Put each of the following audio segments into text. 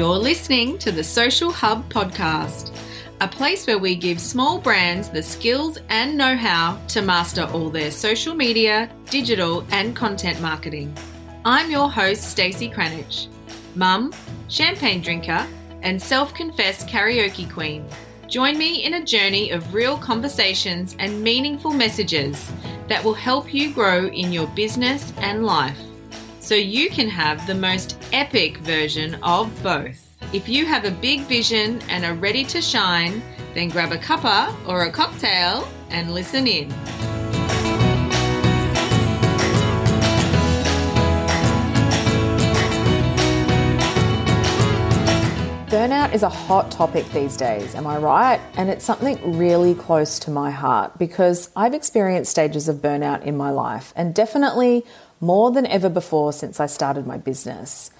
You're listening to the Social Hub podcast, a place where we give small brands the skills and know how to master all their social media, digital, and content marketing. I'm your host, Stacey Cranich, mum, champagne drinker, and self confessed karaoke queen. Join me in a journey of real conversations and meaningful messages that will help you grow in your business and life so you can have the most epic version of both. If you have a big vision and are ready to shine, then grab a cuppa or a cocktail and listen in. Burnout is a hot topic these days, am I right? And it's something really close to my heart because I've experienced stages of burnout in my life and definitely more than ever before since I started my business.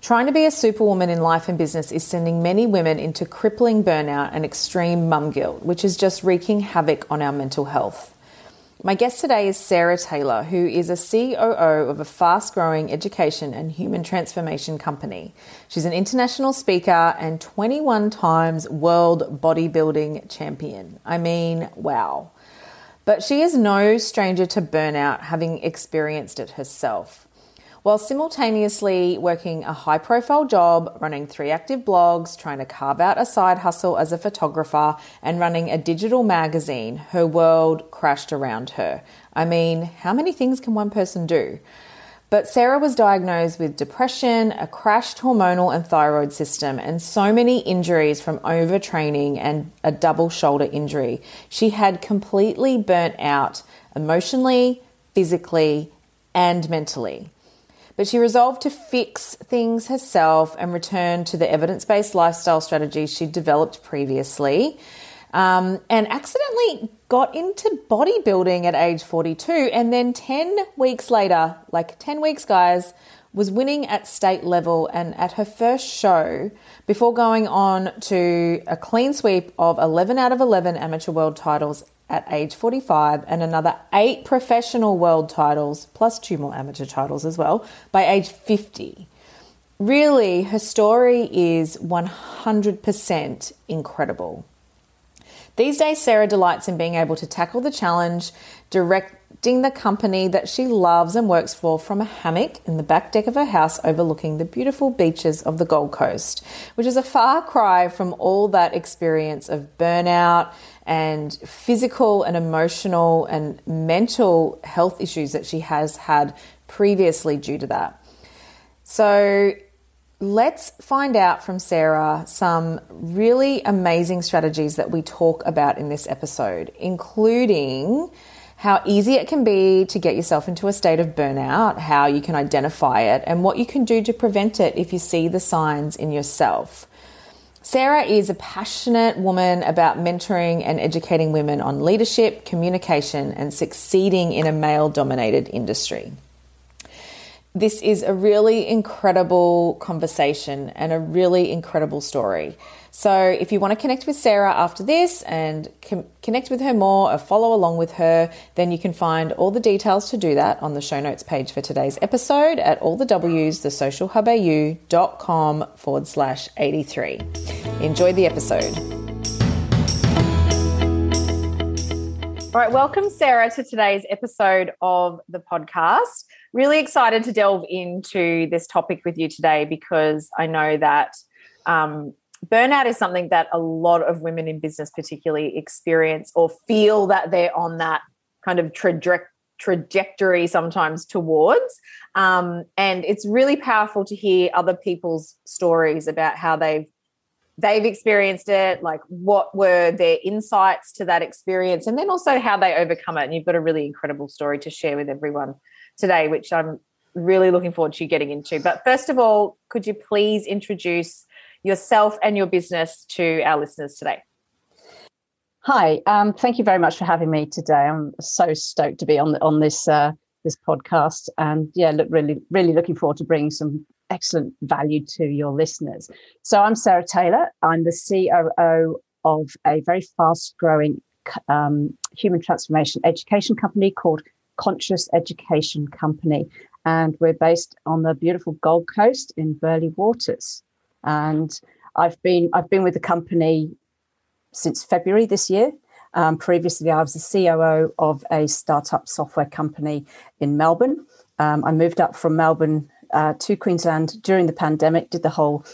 Trying to be a superwoman in life and business is sending many women into crippling burnout and extreme mum guilt, which is just wreaking havoc on our mental health. My guest today is Sarah Taylor, who is a COO of a fast growing education and human transformation company. She's an international speaker and 21 times world bodybuilding champion. I mean, wow. But she is no stranger to burnout, having experienced it herself while simultaneously working a high profile job, running three active blogs, trying to carve out a side hustle as a photographer, and running a digital magazine, her world crashed around her. I mean, how many things can one person do? But Sarah was diagnosed with depression, a crashed hormonal and thyroid system, and so many injuries from overtraining and a double shoulder injury. She had completely burnt out emotionally, physically, and mentally. But she resolved to fix things herself and return to the evidence based lifestyle strategies she'd developed previously. Um, and accidentally got into bodybuilding at age 42. And then 10 weeks later, like 10 weeks, guys, was winning at state level and at her first show before going on to a clean sweep of 11 out of 11 amateur world titles at age 45 and another eight professional world titles, plus two more amateur titles as well, by age 50. Really, her story is 100% incredible. These days, Sarah delights in being able to tackle the challenge, directing the company that she loves and works for from a hammock in the back deck of her house overlooking the beautiful beaches of the Gold Coast, which is a far cry from all that experience of burnout and physical and emotional and mental health issues that she has had previously due to that. So, let's find out from Sarah some really amazing strategies that we talk about in this episode, including how easy it can be to get yourself into a state of burnout, how you can identify it, and what you can do to prevent it if you see the signs in yourself. Sarah is a passionate woman about mentoring and educating women on leadership, communication, and succeeding in a male dominated industry. This is a really incredible conversation and a really incredible story. So, if you want to connect with Sarah after this and com- connect with her more or follow along with her, then you can find all the details to do that on the show notes page for today's episode at all the W's, thesocialhubau.com forward slash 83. Enjoy the episode. All right, welcome, Sarah, to today's episode of the podcast. Really excited to delve into this topic with you today because I know that um, burnout is something that a lot of women in business particularly experience or feel that they're on that kind of traje- trajectory sometimes towards. Um, and it's really powerful to hear other people's stories about how they've they've experienced it like what were their insights to that experience and then also how they overcome it. And you've got a really incredible story to share with everyone today which i'm really looking forward to getting into but first of all could you please introduce yourself and your business to our listeners today. Hi, um, thank you very much for having me today. I'm so stoked to be on the, on this uh, this podcast, and yeah, look really really looking forward to bringing some excellent value to your listeners. So I'm Sarah Taylor. I'm the COO of a very fast growing um, human transformation education company called Conscious Education Company, and we're based on the beautiful Gold Coast in Burleigh Waters. and I've been I've been with the company since February this year. Um, previously, I was the COO of a startup software company in Melbourne. Um, I moved up from Melbourne uh, to Queensland during the pandemic, did the whole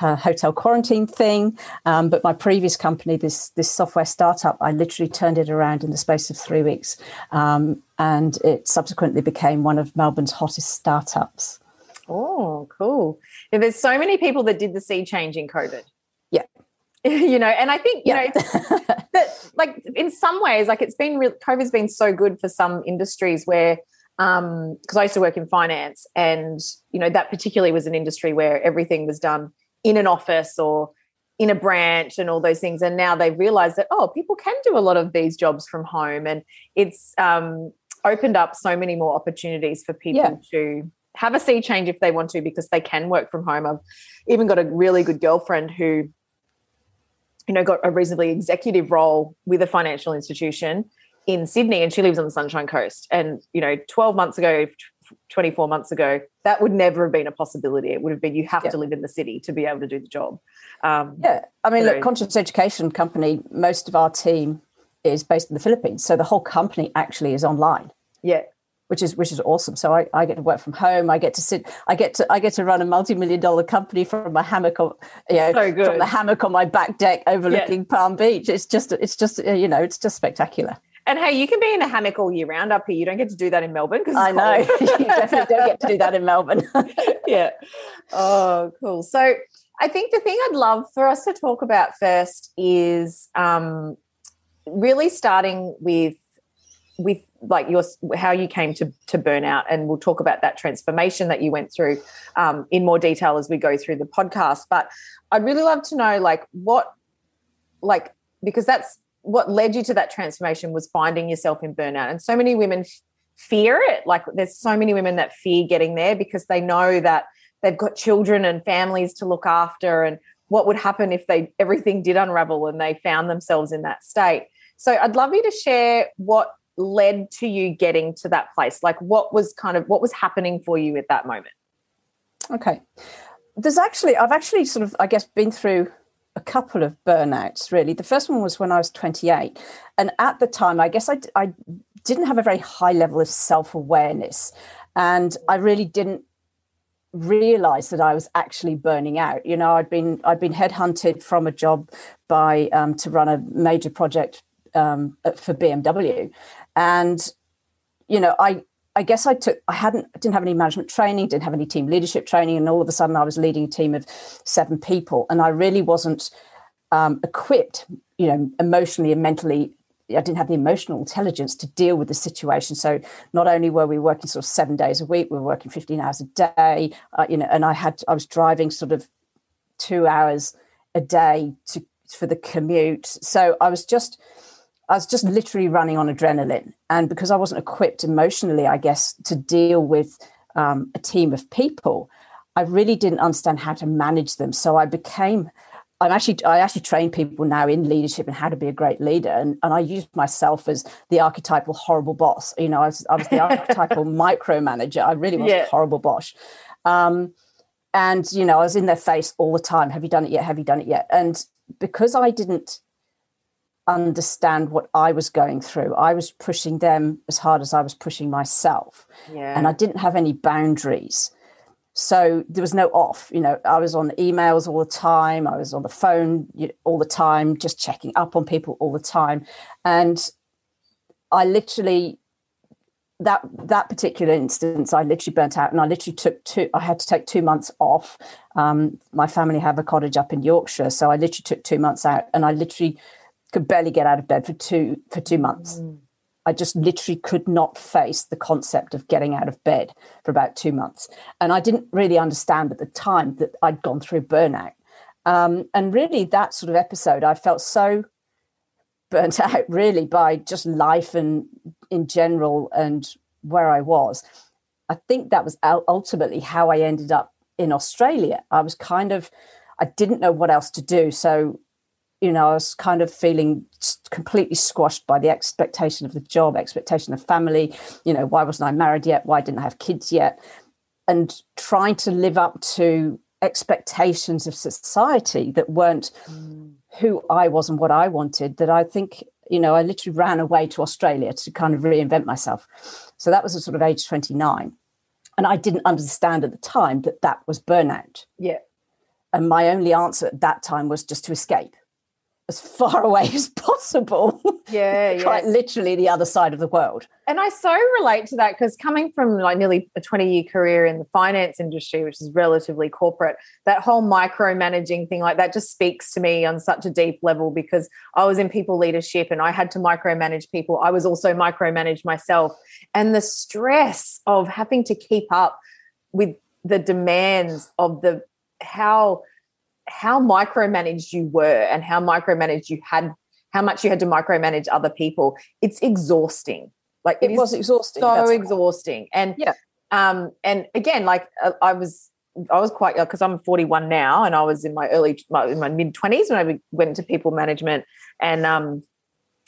uh, hotel quarantine thing. Um, but my previous company, this this software startup, I literally turned it around in the space of three weeks, um, and it subsequently became one of Melbourne's hottest startups. Oh, cool! Yeah, there's so many people that did the sea change in COVID. Yeah. you know, and I think you yeah. know that, like in some ways, like it's been real. COVID's been so good for some industries where um because I used to work in finance and you know that particularly was an industry where everything was done in an office or in a branch and all those things and now they realize that oh people can do a lot of these jobs from home and it's um opened up so many more opportunities for people yeah. to have a sea change if they want to because they can work from home i've even got a really good girlfriend who you know got a reasonably executive role with a financial institution in Sydney and she lives on the Sunshine Coast. And, you know, 12 months ago, 24 months ago, that would never have been a possibility. It would have been you have yeah. to live in the city to be able to do the job. Um, yeah. I mean, look, Conscious Education Company, most of our team is based in the Philippines. So the whole company actually is online. Yeah. Which is which is awesome. So I, I get to work from home. I get to sit. I get to I get to run a multi-million dollar company from my hammock, on, you know, so from the hammock on my back deck overlooking yeah. Palm Beach. It's just it's just you know it's just spectacular. And hey, you can be in a hammock all year round up here. You don't get to do that in Melbourne because I know you definitely don't get to do that in Melbourne. yeah. Oh, cool. So I think the thing I'd love for us to talk about first is um, really starting with with like your how you came to to burnout, and we'll talk about that transformation that you went through um, in more detail as we go through the podcast. But I'd really love to know like what like because that's what led you to that transformation was finding yourself in burnout. And so many women f- fear it. Like there's so many women that fear getting there because they know that they've got children and families to look after and what would happen if they everything did unravel and they found themselves in that state. So I'd love you to share what led to you getting to that place. Like what was kind of what was happening for you at that moment? Okay. There's actually I've actually sort of I guess been through a couple of burnouts really. The first one was when i was 28 and at the time i guess i, I didn't have a very high level of self-awareness and i really didn't realize that i was actually burning out. You know i'd been i'd been headhunted from a job by um, to run a major project um, for bmw and you know i I guess I took I hadn't didn't have any management training, didn't have any team leadership training, and all of a sudden I was leading a team of seven people, and I really wasn't um, equipped, you know, emotionally and mentally. I didn't have the emotional intelligence to deal with the situation. So not only were we working sort of seven days a week, we were working fifteen hours a day, uh, you know, and I had I was driving sort of two hours a day to for the commute. So I was just I was just literally running on adrenaline. And because I wasn't equipped emotionally, I guess, to deal with um, a team of people, I really didn't understand how to manage them. So I became, I'm actually, I actually train people now in leadership and how to be a great leader. And, and I use myself as the archetypal horrible boss. You know, I was, I was the archetypal micromanager. I really was yeah. a horrible boss. Um, and, you know, I was in their face all the time. Have you done it yet? Have you done it yet? And because I didn't understand what I was going through. I was pushing them as hard as I was pushing myself. Yeah. And I didn't have any boundaries. So there was no off. You know, I was on emails all the time. I was on the phone all the time, just checking up on people all the time. And I literally that that particular instance, I literally burnt out, and I literally took two. I had to take two months off. Um, my family have a cottage up in Yorkshire, so I literally took two months out, and I literally could barely get out of bed for two for two months. Mm. I just literally could not face the concept of getting out of bed for about two months. And I didn't really understand at the time that I'd gone through burnout. Um, and really, that sort of episode, I felt so burnt out really by just life and in general and where I was. I think that was ultimately how I ended up in Australia. I was kind of, I didn't know what else to do. So you know, I was kind of feeling completely squashed by the expectation of the job, expectation of family. You know, why wasn't I married yet? Why didn't I have kids yet? And trying to live up to expectations of society that weren't mm. who I was and what I wanted that I think, you know, I literally ran away to Australia to kind of reinvent myself. So that was a sort of age 29. And I didn't understand at the time that that was burnout. Yeah. And my only answer at that time was just to escape as far away as possible. Yeah, yeah. Literally the other side of the world. And I so relate to that because coming from like nearly a 20 year career in the finance industry, which is relatively corporate, that whole micromanaging thing like that just speaks to me on such a deep level because I was in people leadership and I had to micromanage people. I was also micromanaged myself. And the stress of having to keep up with the demands of the how how micromanaged you were and how micromanaged you had how much you had to micromanage other people it's exhausting. Like it, it was exhausting so That's exhausting. Right. and yeah. um and again like uh, i was i was quite because i'm 41 now and i was in my early my, in my mid 20s when i went into people management. And um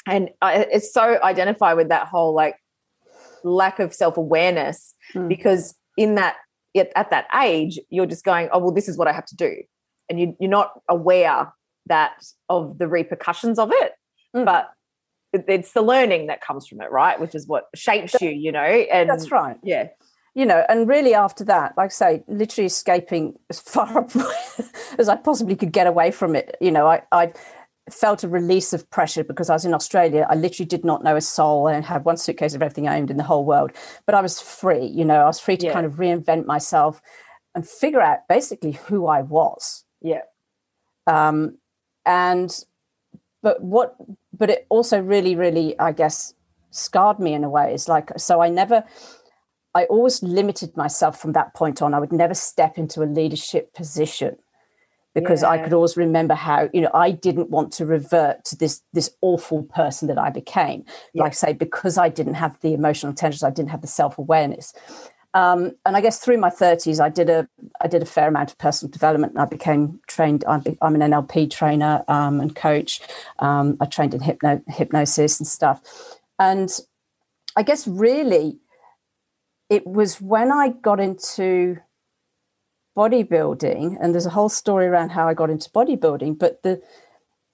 and I, it's so identify with that whole like lack of self-awareness mm. because in that at that age you're just going oh well this is what i have to do and you, you're not aware that of the repercussions of it mm. but it's the learning that comes from it right which is what shapes you you know and that's right yeah you know and really after that like i say literally escaping as far as i possibly could get away from it you know i i felt a release of pressure because I was in Australia. I literally did not know a soul and had one suitcase of everything I owned in the whole world. But I was free, you know, I was free to yeah. kind of reinvent myself and figure out basically who I was. Yeah. Um, and but what but it also really, really, I guess, scarred me in a way. It's like so I never I always limited myself from that point on. I would never step into a leadership position because yeah. I could always remember how, you know, I didn't want to revert to this this awful person that I became. Yeah. Like I say, because I didn't have the emotional intelligence, I didn't have the self-awareness. Um, and I guess through my 30s, I did a I did a fair amount of personal development. I became trained. I'm, I'm an NLP trainer um, and coach. Um, I trained in hypno, hypnosis and stuff. And I guess really, it was when I got into bodybuilding, and there's a whole story around how I got into bodybuilding. But the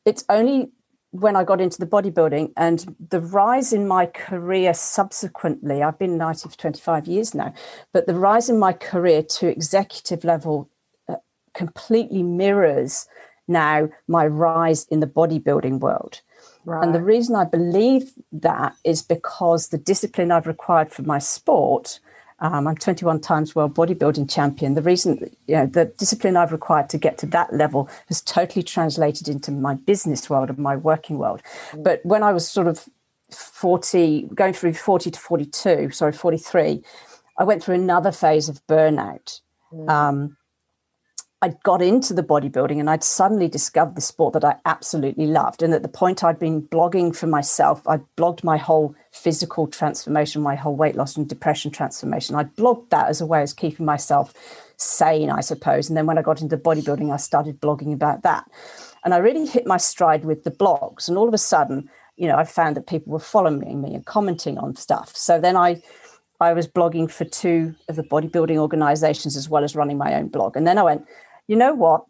it's only when I got into the bodybuilding and the rise in my career subsequently, I've been in IT for 25 years now, but the rise in my career to executive level uh, completely mirrors now my rise in the bodybuilding world. Right. And the reason I believe that is because the discipline I've required for my sport um, I'm 21 times world bodybuilding champion. The reason, you know, the discipline I've required to get to that level has totally translated into my business world and my working world. Mm. But when I was sort of 40, going through 40 to 42, sorry, 43, I went through another phase of burnout. Mm. Um, I got into the bodybuilding and I'd suddenly discovered the sport that I absolutely loved. And at the point I'd been blogging for myself, I'd blogged my whole physical transformation, my whole weight loss and depression transformation. I blogged that as a way of keeping myself sane, I suppose. And then when I got into bodybuilding, I started blogging about that. And I really hit my stride with the blogs. And all of a sudden, you know, I found that people were following me and commenting on stuff. So then I I was blogging for two of the bodybuilding organizations as well as running my own blog. And then I went, you know what?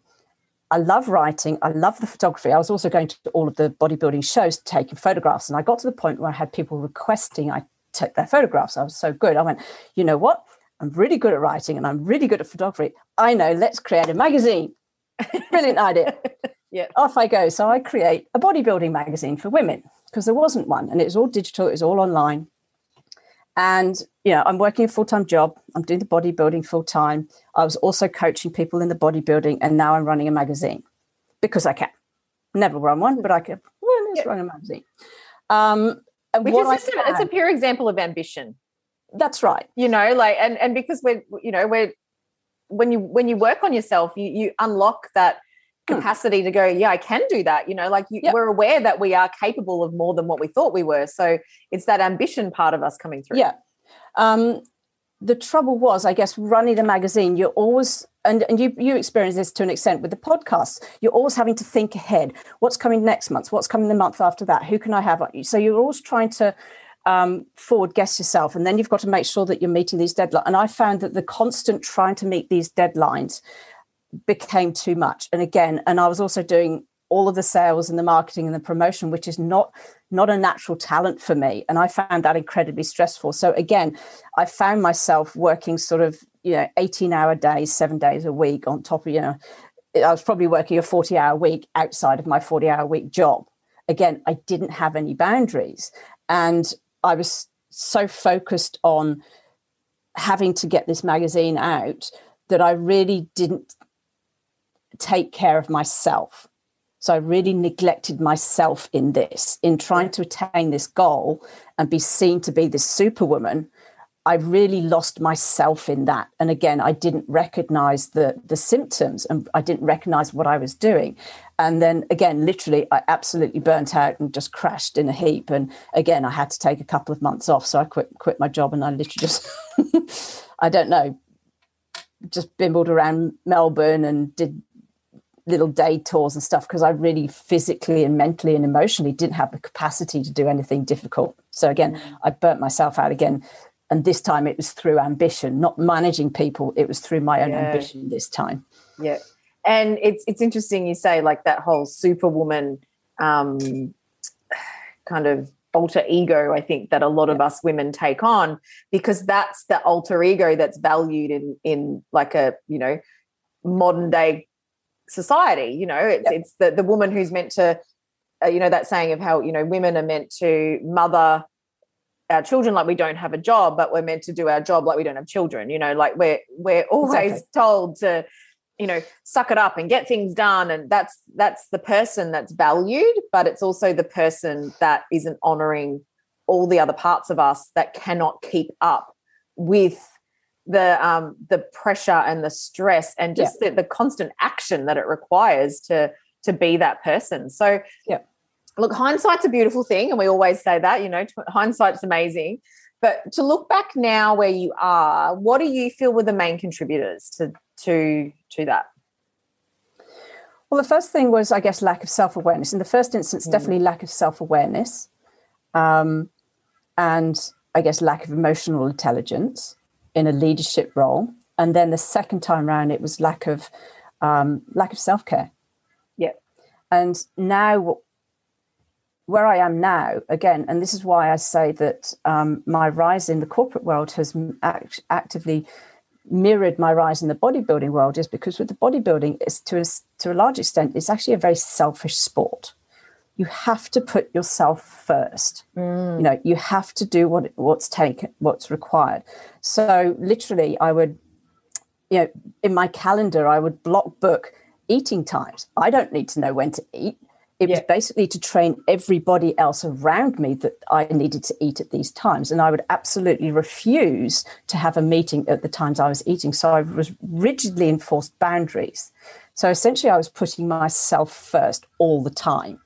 I love writing. I love the photography. I was also going to all of the bodybuilding shows taking photographs. And I got to the point where I had people requesting I take their photographs. I was so good. I went, you know what? I'm really good at writing and I'm really good at photography. I know, let's create a magazine. Brilliant idea. yeah. Off I go. So I create a bodybuilding magazine for women because there wasn't one. And it was all digital, it was all online. And you know, I'm working a full time job. I'm doing the bodybuilding full time. I was also coaching people in the bodybuilding, and now I'm running a magazine because I can. Never run one, but I can. Well, let's run a magazine. Um, Which is just a, it's a pure example of ambition. That's right. You know, like, and and because we're, you know, we're when you when you work on yourself, you you unlock that. Capacity to go yeah i can do that you know like you, yep. we're aware that we are capable of more than what we thought we were so it's that ambition part of us coming through. Yeah. Um, the trouble was i guess running the magazine you're always and, and you you experience this to an extent with the podcasts you're always having to think ahead. What's coming next month? What's coming the month after that? Who can i have? So you're always trying to um, forward guess yourself and then you've got to make sure that you're meeting these deadlines and i found that the constant trying to meet these deadlines became too much. And again, and I was also doing all of the sales and the marketing and the promotion, which is not not a natural talent for me. And I found that incredibly stressful. So again, I found myself working sort of, you know, 18 hour days, seven days a week on top of, you know, I was probably working a 40 hour week outside of my 40 hour week job. Again, I didn't have any boundaries. And I was so focused on having to get this magazine out that I really didn't take care of myself. So I really neglected myself in this, in trying to attain this goal and be seen to be this superwoman. I really lost myself in that. And again, I didn't recognize the, the symptoms and I didn't recognize what I was doing. And then again, literally, I absolutely burnt out and just crashed in a heap. And again, I had to take a couple of months off. So I quit, quit my job and I literally just, I don't know, just bimbled around Melbourne and did little day tours and stuff because I really physically and mentally and emotionally didn't have the capacity to do anything difficult. So again, mm. I burnt myself out again. And this time it was through ambition, not managing people. It was through my own yeah. ambition this time. Yeah. And it's it's interesting you say like that whole superwoman um, kind of alter ego i think that a lot yeah. of us women take on because that's the alter ego that's valued in in like a you know modern day society you know it's yep. it's the the woman who's meant to uh, you know that saying of how you know women are meant to mother our children like we don't have a job but we're meant to do our job like we don't have children you know like we're we're always exactly. told to you know suck it up and get things done and that's that's the person that's valued but it's also the person that isn't honoring all the other parts of us that cannot keep up with the um, the pressure and the stress and just yeah. the, the constant action that it requires to to be that person. So yeah, look, hindsight's a beautiful thing, and we always say that. You know, hindsight's amazing. But to look back now where you are, what do you feel were the main contributors to to to that? Well, the first thing was, I guess, lack of self awareness. In the first instance, mm. definitely lack of self awareness, um, and I guess lack of emotional intelligence in a leadership role. And then the second time around, it was lack of um, lack of self care. Yeah. And now, where I am now, again, and this is why I say that um, my rise in the corporate world has act- actively mirrored my rise in the bodybuilding world, is because with the bodybuilding, it's to a, to a large extent, it's actually a very selfish sport you have to put yourself first. Mm. You know, you have to do what what's taken, what's required. So literally, I would, you know, in my calendar, I would block book eating times. I don't need to know when to eat. It yeah. was basically to train everybody else around me that I needed to eat at these times. And I would absolutely refuse to have a meeting at the times I was eating. So I was rigidly enforced boundaries. So essentially, I was putting myself first all the time.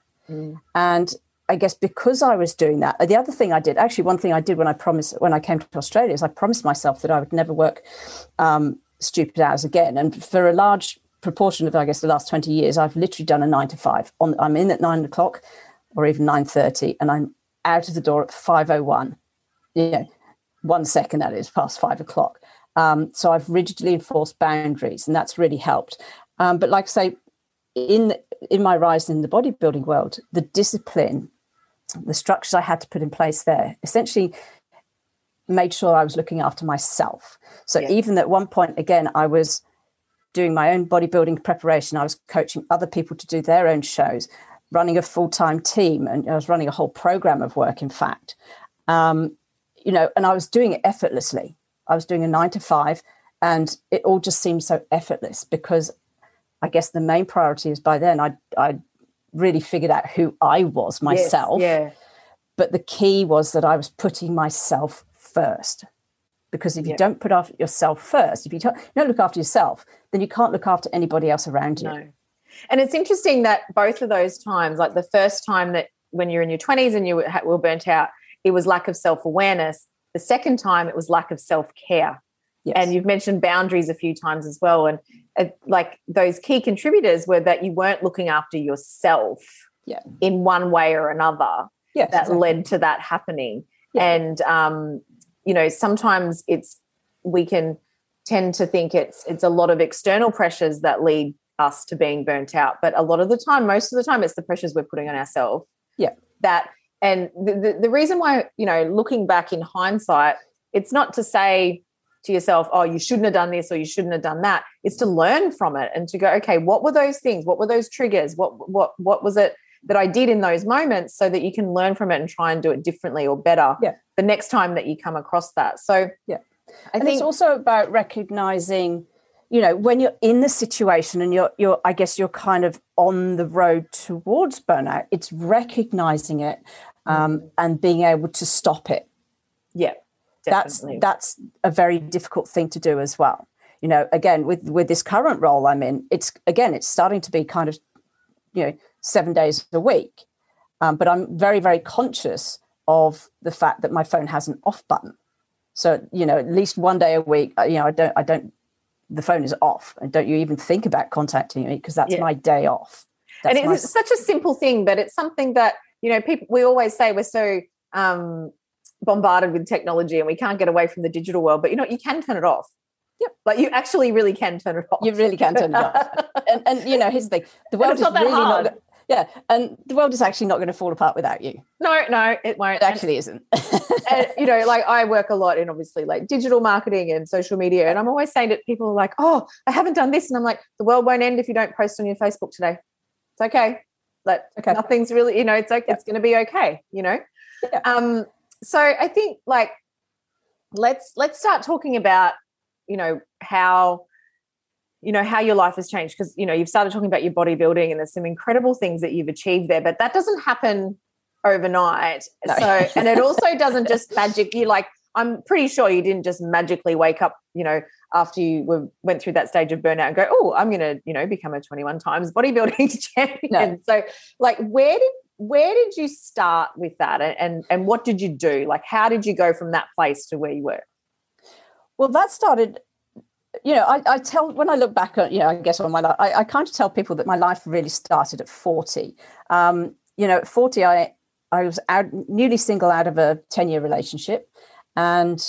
And I guess because I was doing that, the other thing I did, actually, one thing I did when I promised when I came to Australia is I promised myself that I would never work um, stupid hours again. And for a large proportion of, I guess, the last twenty years, I've literally done a nine to five. On, I'm in at nine o'clock, or even nine thirty, and I'm out of the door at five o one. You know, one second that is past five o'clock. Um, so I've rigidly enforced boundaries, and that's really helped. Um, but like I say, in in my rise in the bodybuilding world, the discipline, the structures I had to put in place there, essentially made sure I was looking after myself. So yeah. even at one point, again, I was doing my own bodybuilding preparation. I was coaching other people to do their own shows, running a full time team, and I was running a whole program of work. In fact, um, you know, and I was doing it effortlessly. I was doing a nine to five, and it all just seemed so effortless because I guess the main priority is by then I I really figured out who I was myself. Yes, yeah. But the key was that I was putting myself first. Because if you don't put off yourself first, if you don't, you don't look after yourself, then you can't look after anybody else around you. No. And it's interesting that both of those times, like the first time that when you're in your 20s and you were burnt out, it was lack of self awareness. The second time, it was lack of self care. Yes. And you've mentioned boundaries a few times as well. And uh, like those key contributors were that you weren't looking after yourself yeah. in one way or another yes, that exactly. led to that happening. Yeah. And, um, you know, sometimes it's, we can tend to think it's it's a lot of external pressures that lead us to being burnt out. But a lot of the time, most of the time, it's the pressures we're putting on ourselves. Yeah. That and the, the, the reason why, you know, looking back in hindsight, it's not to say to yourself, oh, you shouldn't have done this or you shouldn't have done that. It's to learn from it and to go, okay, what were those things? What were those triggers? What what what was it that I did in those moments so that you can learn from it and try and do it differently or better yeah. the next time that you come across that. So yeah. I think it's also about recognizing you know when you're in the situation and you're you're i guess you're kind of on the road towards burnout it's recognizing it um, mm. and being able to stop it yeah definitely. that's that's a very difficult thing to do as well. You know again with with this current role i'm in it's again it's starting to be kind of you know seven days a week. Um, but i'm very very conscious of the fact that my phone has an off button. So you know at least one day a week uh, you know i don't i don't the phone is off. And don't you even think about contacting me because that's yeah. my day off. That's and it's my... such a simple thing but it's something that you know people we always say we're so um, bombarded with technology and we can't get away from the digital world but you know you can turn it off Yep. Like you actually really can turn it off. You really can turn it off. and, and you know, here's the thing: the world is really hard. not. Yeah, and the world is actually not going to fall apart without you. No, no, it won't. It actually and, isn't. and, you know, like I work a lot in obviously like digital marketing and social media, and I'm always saying that people are like, "Oh, I haven't done this," and I'm like, "The world won't end if you don't post on your Facebook today. It's okay. Like, okay. nothing's really, you know, it's okay. Yeah. It's going to be okay. You know." Yeah. Um. So I think like let's let's start talking about you know how you know how your life has changed because you know you've started talking about your bodybuilding and there's some incredible things that you've achieved there but that doesn't happen overnight no. so and it also doesn't just magic you like i'm pretty sure you didn't just magically wake up you know after you were, went through that stage of burnout and go oh i'm going to you know become a 21 times bodybuilding champion no. so like where did where did you start with that and, and what did you do like how did you go from that place to where you were well that started you know, I, I, tell when I look back you know, I guess on my life, I, I kind of tell people that my life really started at 40. Um, you know, at 40, I, I was out, newly single out of a 10 year relationship. And,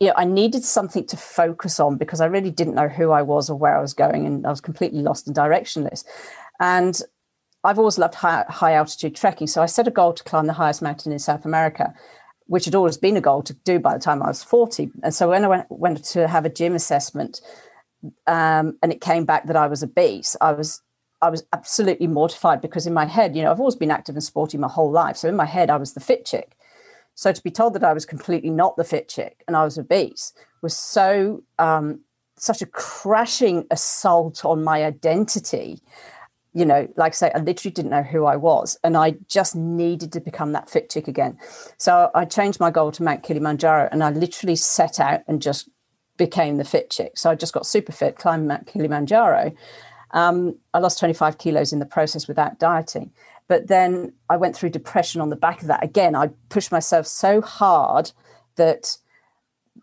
you know, I needed something to focus on because I really didn't know who I was or where I was going. And I was completely lost and directionless. And I've always loved high, high altitude trekking. So I set a goal to climb the highest mountain in South America which had always been a goal to do by the time I was 40. And so when I went, went to have a gym assessment um, and it came back that I was obese, I was I was absolutely mortified because in my head, you know, I've always been active and sporty my whole life. So in my head, I was the fit chick. So to be told that I was completely not the fit chick and I was obese was so um, such a crashing assault on my identity you know, like I say, I literally didn't know who I was, and I just needed to become that fit chick again. So I changed my goal to Mount Kilimanjaro, and I literally set out and just became the fit chick. So I just got super fit, climbed Mount Kilimanjaro. Um, I lost 25 kilos in the process without dieting. But then I went through depression on the back of that. Again, I pushed myself so hard that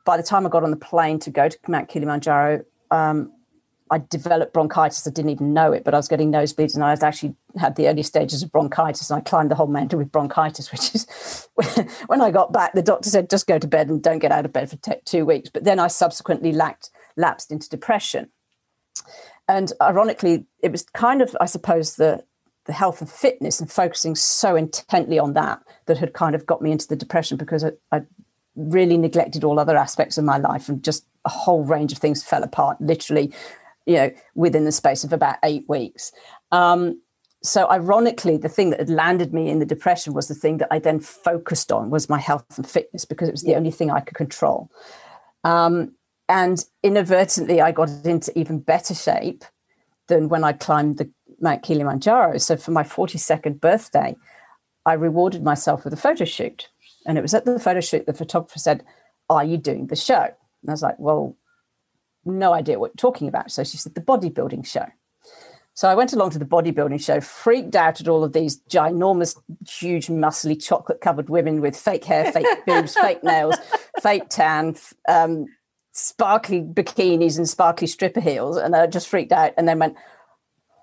by the time I got on the plane to go to Mount Kilimanjaro, um, I developed bronchitis. I didn't even know it, but I was getting nosebleeds and I actually had the early stages of bronchitis. And I climbed the whole mountain with bronchitis, which is when I got back, the doctor said, just go to bed and don't get out of bed for t- two weeks. But then I subsequently lacked, lapsed into depression. And ironically, it was kind of, I suppose, the, the health and fitness and focusing so intently on that that had kind of got me into the depression because I, I really neglected all other aspects of my life and just a whole range of things fell apart literally you know, within the space of about eight weeks. Um, so ironically, the thing that had landed me in the depression was the thing that I then focused on was my health and fitness because it was the only thing I could control. Um, and inadvertently, I got into even better shape than when I climbed the Mount Kilimanjaro. So for my 42nd birthday, I rewarded myself with a photo shoot. And it was at the photo shoot the photographer said, Are you doing the show? And I was like, Well, no idea what you're talking about. So she said, the bodybuilding show. So I went along to the bodybuilding show, freaked out at all of these ginormous, huge, muscly, chocolate covered women with fake hair, fake boobs, fake nails, fake tan, um, sparkly bikinis and sparkly stripper heels. And I just freaked out and then went,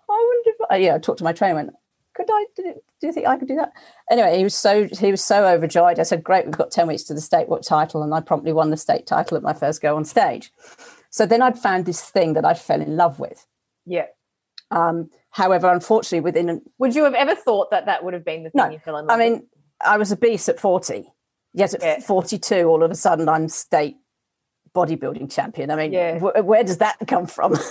I wonder if I, yeah, I talked to my trainer and went, could I, do you think I could do that? Anyway, he was so, he was so overjoyed. I said, great, we've got 10 weeks to the state what title. And I promptly won the state title at my first go on stage. So then I'd found this thing that I fell in love with. Yeah. Um, however, unfortunately, within an, Would you have ever thought that that would have been the thing No, you fell in love I mean, I was obese at 40. Yes, at Yeah. 42, all of a sudden I'm state bodybuilding champion. I mean, Yeah. wh- where does that come from?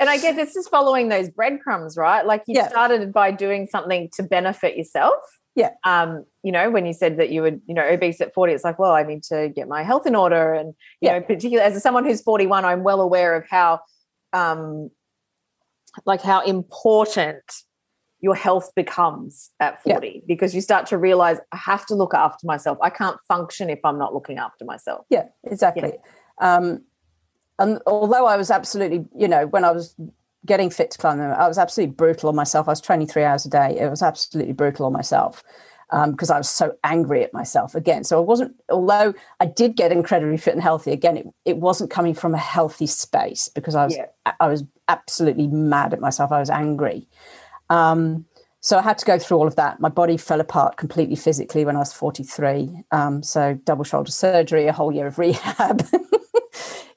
And I guess it's just following those breadcrumbs, right? Like you Yeah. started by doing something to benefit yourself. Yeah. Um, you know, when you said that you would, you know, obese at 40, it's like, well, I need to get my health in order. And, you Yeah. know, particularly as someone who's 41, I'm well aware of how um like how important your health becomes at Yeah. 40 because you start to realize I have to look after myself. I can't function if I'm not looking after myself. yeah, exactly. Um, and although I was absolutely, you know, when I was getting fit to climb, them, I was absolutely brutal on myself. I was training three hours a day. It was absolutely brutal on myself because I was so angry at myself again. So I wasn't, although I did get incredibly fit and healthy again, it, it wasn't coming from a healthy space because I was Yeah. I was absolutely mad at myself. I was angry. Um, so I had to go through all of that. My body fell apart completely physically when I was 43. Um, so double shoulder surgery, a whole year of rehab.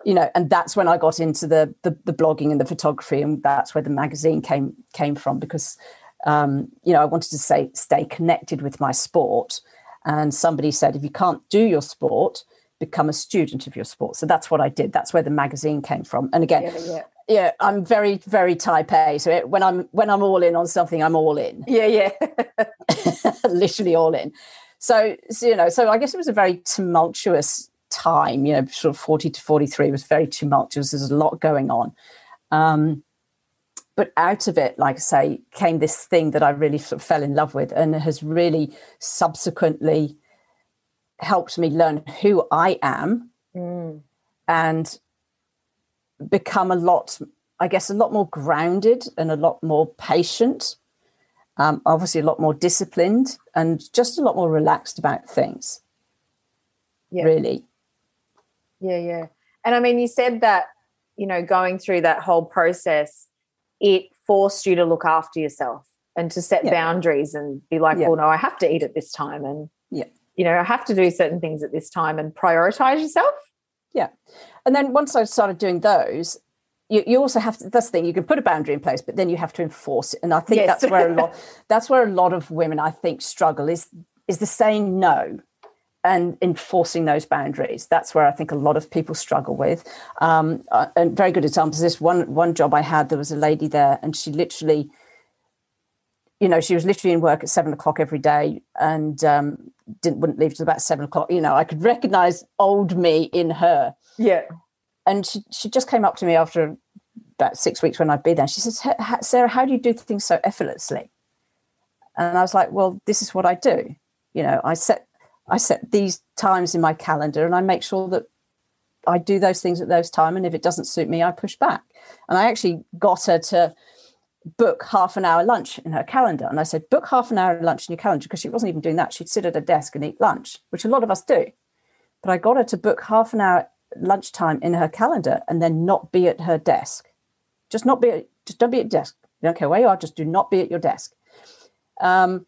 you know, and that's when I got into the, the the blogging and the photography, and that's where the magazine came came from because um, you know I wanted to say stay connected with my sport. And somebody said, if you can't do your sport, become a student of your sport. So that's what I did. That's where the magazine came from. And again, Yeah, yeah. yeah, I'm very, very type A. So it, when I'm when I'm all in on something, I'm all in, Yeah, yeah. literally all in. So, so, you know, so I guess it was a very tumultuous time. You know, sort of 40 to 43 was very tumultuous. There's a lot going on. Um, but out of it, like I say, came this thing that I really sort of fell in love with, and has really subsequently helped me learn who I am Mm. and become a lot, I guess, a lot more grounded and a lot more patient. Um, obviously, a lot more disciplined and just a lot more relaxed about things. Yeah. Really, Yeah, yeah. And I mean, you said that, you know, going through that whole process, it forced you to look after yourself and to set Yeah. boundaries and be like, Yeah. well, no, I have to eat at this time. And, Yeah. you know, I have to do certain things at this time and prioritize yourself. yeah. And then once I started doing those, you, you also have to. That's the thing. You can put a boundary in place, but then you have to enforce it. And I think Yes. that's where a lot. That's where a lot of women, I think, struggle is is the saying no and enforcing those boundaries. That's where I think a lot of people struggle with. Um, uh, and very good examples. This one one job I had, there was a lady there, and she literally, you know, she was literally in work at seven o'clock every day, and um, didn't wouldn't leave till about seven o'clock. You know, I could recognise old me in her Yeah. and she, she just came up to me after about six weeks when I'd be there. She says, "H- h- Sarah, how do you do things so effortlessly? And I was like, well, this is what I do. You know, I set I set these times in my calendar and I make sure that I do those things at those time. And if it doesn't suit me, I push back. And I actually got her to book half an hour lunch in her calendar. And I said, book half an hour lunch in your calendar because she wasn't even doing that. She'd sit at a desk and eat lunch, which a lot of us do. But I got her to book half an hour lunchtime in her calendar and then not be at her desk. Just not be at, just don't be at desk. You don't care where you are, just do not be at your desk. Um,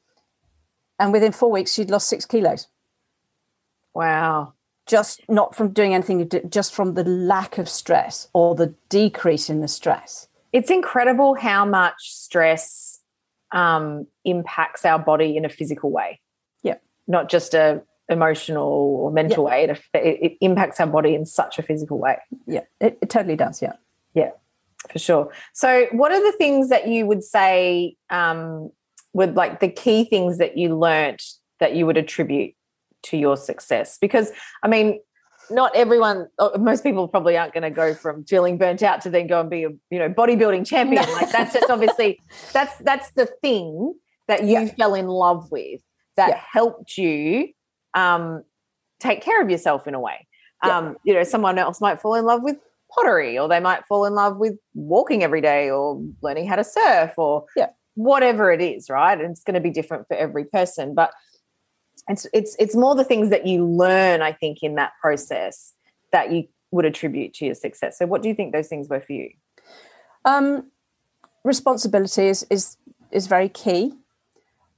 and within four weeks, she'd lost six kilos. Wow. Just not from doing anything, just from the lack of stress or the decrease in the stress. It's incredible how much stress um, impacts our body in a physical way. Yeah. Not just a emotional or mental way. It, it, impacts our body in such a physical way. Yeah, it, it totally does. Yeah. Yeah, for sure. So, what are the things that you would say um, would like the key things that you learnt that you would attribute to your success? Because, I mean, not everyone, uh, most people probably aren't going to go from feeling burnt out to then go and be a you know bodybuilding champion. Like that's just obviously that's that's the thing that you Yeah. fell in love with that Yeah. helped you um, take care of yourself in a way. Yeah. Um, you know, someone else might fall in love with pottery, or they might fall in love with walking every day, or learning how to surf, or Yeah. whatever it is, right? And it's going to be different for every person, but it's it's it's more the things that you learn, I think, in that process that you would attribute to your success. So, what do you think those things were for you? Um, responsibility is is is very key.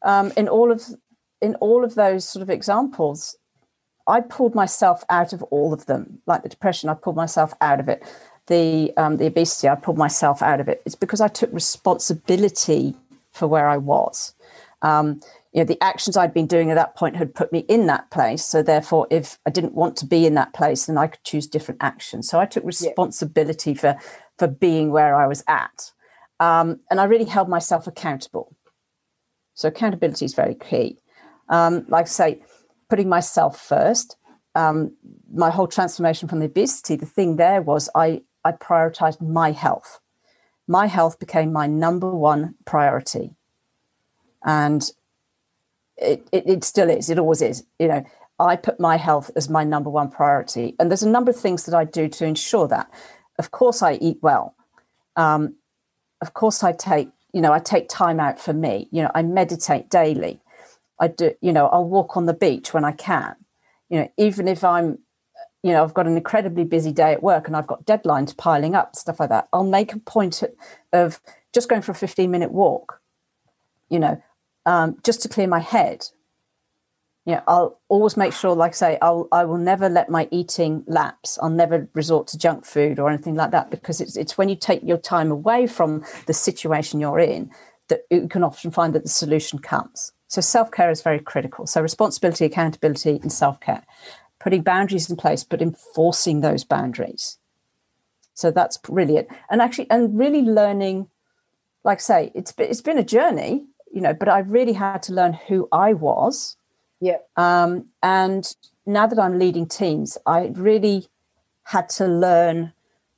Um, in all of in all of those sort of examples, I pulled myself out of all of them. Like the depression, I pulled myself out of it. The um, the obesity, I pulled myself out of it. It's because I took responsibility for where I was. Um, you know, the actions I'd been doing at that point had put me in that place. So therefore, if I didn't want to be in that place, then I could choose different actions. So I took responsibility yeah. for for being where I was at, um, and I really held myself accountable. So accountability is very key. Um, like I say, putting myself first. Um, my whole transformation from the obesity, the thing there was I I prioritized my health. My health became my number one priority, and it, it, it still is. It always is. You know, I put my health as my number one priority, and there's a number of things that I do to ensure that. Of course, I eat well. Um, of course, I take you know I take time out for me. You know, I meditate daily. I do, you know, I'll walk on the beach when I can. You know, even if I'm, you know, I've got an incredibly busy day at work and I've got deadlines piling up, stuff like that. I'll make a point of just going for a 15 minute walk, you know, um, just to clear my head. You know, I'll always make sure, like I say, I'll I will never let my eating lapse. I'll never resort to junk food or anything like that because it's it's when you take your time away from the situation you're in that you can often find that the solution comes. So self care is very critical. So responsibility, accountability, and self care. Putting boundaries in place, but enforcing those boundaries. So that's really it. And actually, and really learning, like I say, it's it's been a journey, you know, but I really had to learn who I was. Yeah. Um, and now that I'm leading teams, I really had to learn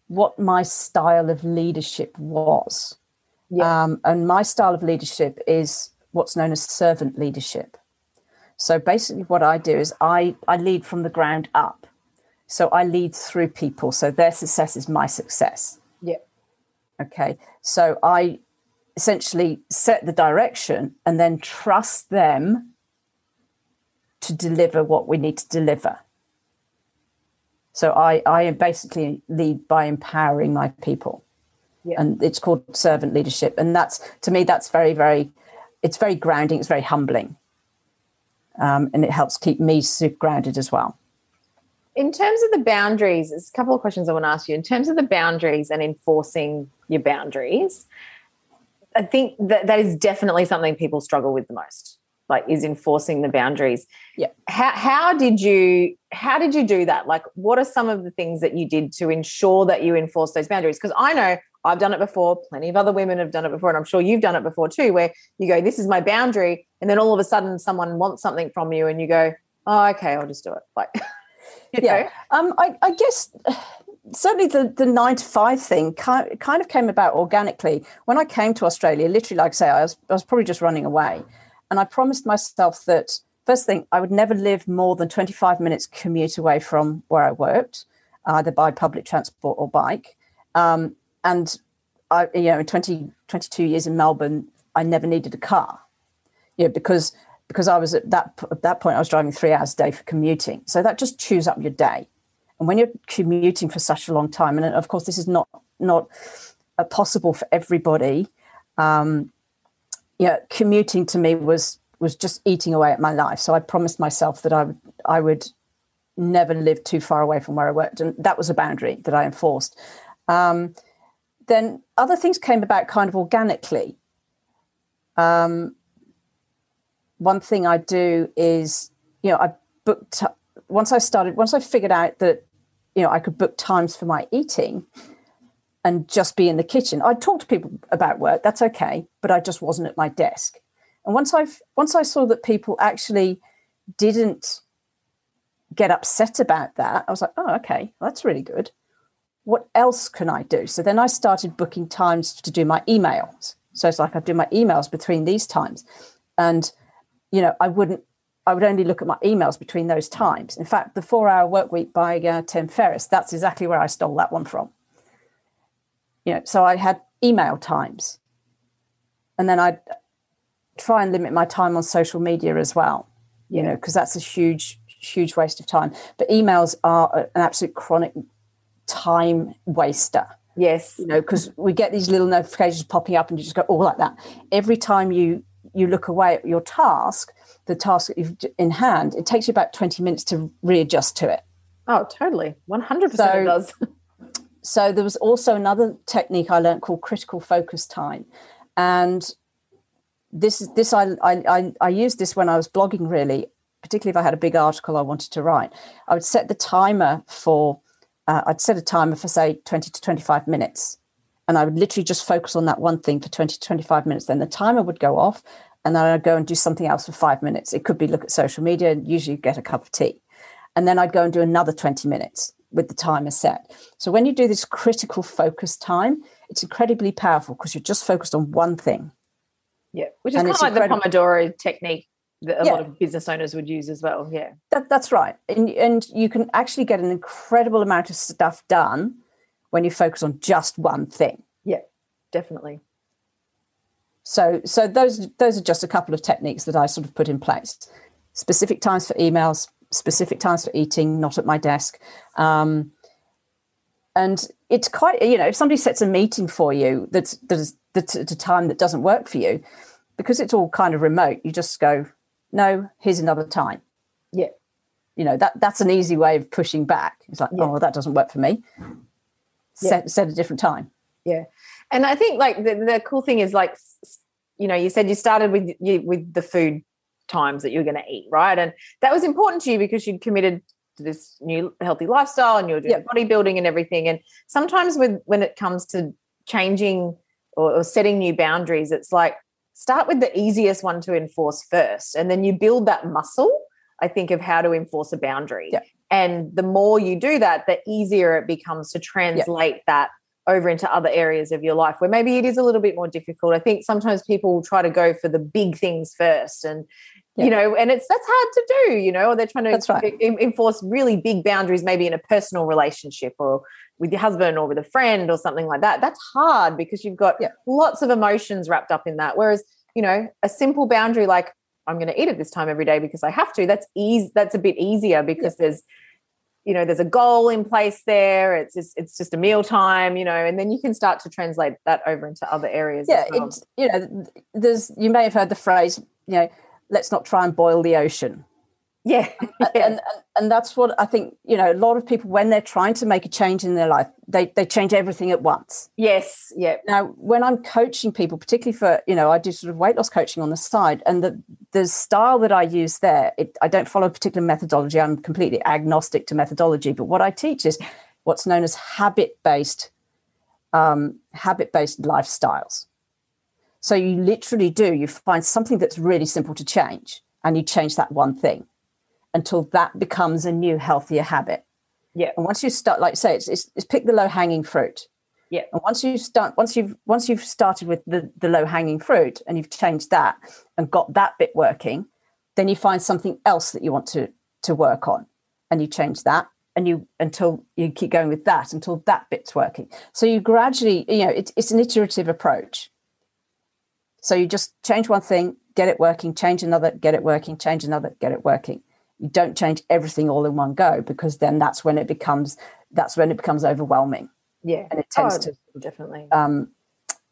what my style of leadership was. Yeah. Um, and my style of leadership is what's known as servant leadership. So basically, what I do is I, I lead from the ground up. So I lead through people. So their success is my success. Yeah. Okay. So I essentially set the direction and then trust them to deliver what we need to deliver. So I, I basically lead by empowering my people. Yeah. And it's called servant leadership. And that's to me, that's very, very it's very grounding, it's very humbling. Um, and it helps keep me super grounded as well. In terms of the boundaries, there's a couple of questions I want to ask you. In terms of the boundaries and enforcing your boundaries, I think that that is definitely something people struggle with the most. Like is enforcing the boundaries. Yeah. How how did you how did you do that? Like what are some of the things that you did to ensure that you enforce those boundaries? Because I know I've done it before. Plenty of other women have done it before. And I'm sure you've done it before too, where you go, this is my boundary. And then all of a sudden someone wants something from you and you go, oh, okay, I'll just do it. Like, yeah. Um, I, I guess certainly the, the nine to five thing kind, kind of came about organically. When I came to Australia, literally, like I say, I was, I was probably just running away. And I promised myself that first thing, I would never live more than 25 minutes commute away from where I worked, either by public transport or bike. Um, and I, you know, in 20, 22 years in Melbourne, I never needed a car, you know, because because I was at that at that point I was driving three hours a day for commuting. So that just chews up your day. And when you're commuting for such a long time, and of course this is not not uh, possible for everybody, um, you know, commuting to me was was just eating away at my life. So I promised myself that I would I would never live too far away from where I worked, and that was a boundary that I enforced. Um, then other things came about kind of organically. Um, one thing I do is, you know, I booked once I started, once I figured out that, you know, I could book times for my eating and just be in the kitchen. I'd talk to people about work, that's okay, but I just wasn't at my desk. And once I once I saw that people actually didn't get upset about that, I was like, oh, okay, that's really good what else can I do? So then I started booking times to do my emails. So it's like I do my emails between these times. And, you know, I wouldn't, I would only look at my emails between those times. In fact, the four hour work week by uh, Tim Ferriss, that's exactly where I stole that one from. You know, so I had email times. And then I'd try and limit my time on social media as well, you know, because that's a huge, huge waste of time. But emails are an absolute chronic time waster. Yes. You know, because we get these little notifications popping up and you just go, oh, like that. Every time you you look away at your task, the task that you've in hand, it takes you about 20 minutes to readjust to it. Oh, totally. 100% so, it does. so there was also another technique I learned called critical focus time. And this is this I, I I used this when I was blogging really, particularly if I had a big article I wanted to write. I would set the timer for uh, I'd set a timer for say 20 to 25 minutes and I would literally just focus on that one thing for 20 to 25 minutes. Then the timer would go off and then I'd go and do something else for five minutes. It could be look at social media and usually get a cup of tea. And then I'd go and do another 20 minutes with the timer set. So when you do this critical focus time, it's incredibly powerful because you're just focused on one thing. Yeah, which is and kind of like the Pomodoro technique that a yeah. lot of business owners would use as well. Yeah, that, that's right. And, and you can actually get an incredible amount of stuff done when you focus on just one thing. Yeah, definitely. So, so those those are just a couple of techniques that I sort of put in place. Specific times for emails, specific times for eating, not at my desk. Um, and it's quite, you know, if somebody sets a meeting for you that's, that's, that's at a time that doesn't work for you, because it's all kind of remote, you just go, no, here's another time. Yeah. You know, that that's an easy way of pushing back. It's like, yeah. oh, well, that doesn't work for me. Set, set a different time. Yeah. And I think like the, the cool thing is like, you know, you said you started with you, with the food times that you're going to eat, right? And that was important to you because you'd committed to this new healthy lifestyle and you're doing yep. bodybuilding and everything. And sometimes with when it comes to changing or, or setting new boundaries, it's like start with the easiest one to enforce first, and then you build that muscle. I think of how to enforce a boundary. Yep. And the more you do that, the easier it becomes to translate yep. that over into other areas of your life where maybe it is a little bit more difficult. I think sometimes people try to go for the big things first and yeah. you know and it's that's hard to do you know or they're trying to right. enforce really big boundaries maybe in a personal relationship or with your husband or with a friend or something like that that's hard because you've got yeah. lots of emotions wrapped up in that whereas you know a simple boundary like i'm going to eat at this time every day because i have to that's easy that's a bit easier because yeah. there's you know there's a goal in place there it's just it's just a meal time you know and then you can start to translate that over into other areas yeah well. it's you know there's you may have heard the phrase you know let's not try and boil the ocean. Yeah. And, and, and that's what I think, you know, a lot of people, when they're trying to make a change in their life, they, they change everything at once. Yes. Yeah. Now, when I'm coaching people, particularly for, you know, I do sort of weight loss coaching on the side, and the, the style that I use there, it, I don't follow a particular methodology. I'm completely agnostic to methodology. But what I teach is what's known as habit based um, habit based lifestyles. So you literally do, you find something that's really simple to change and you change that one thing until that becomes a new healthier habit. Yeah. And once you start, like say, it's, it's, it's pick the low hanging fruit. Yeah. And once you start, once you've once you've started with the, the low hanging fruit and you've changed that and got that bit working, then you find something else that you want to to work on, and you change that, and you until you keep going with that until that bit's working. So you gradually, you know, it's it's an iterative approach. So you just change one thing, get it working, change another, get it working, change another, get it working. You don't change everything all in one go because then that's when it becomes that's when it becomes overwhelming. Yeah, and it tends oh, to definitely. Um,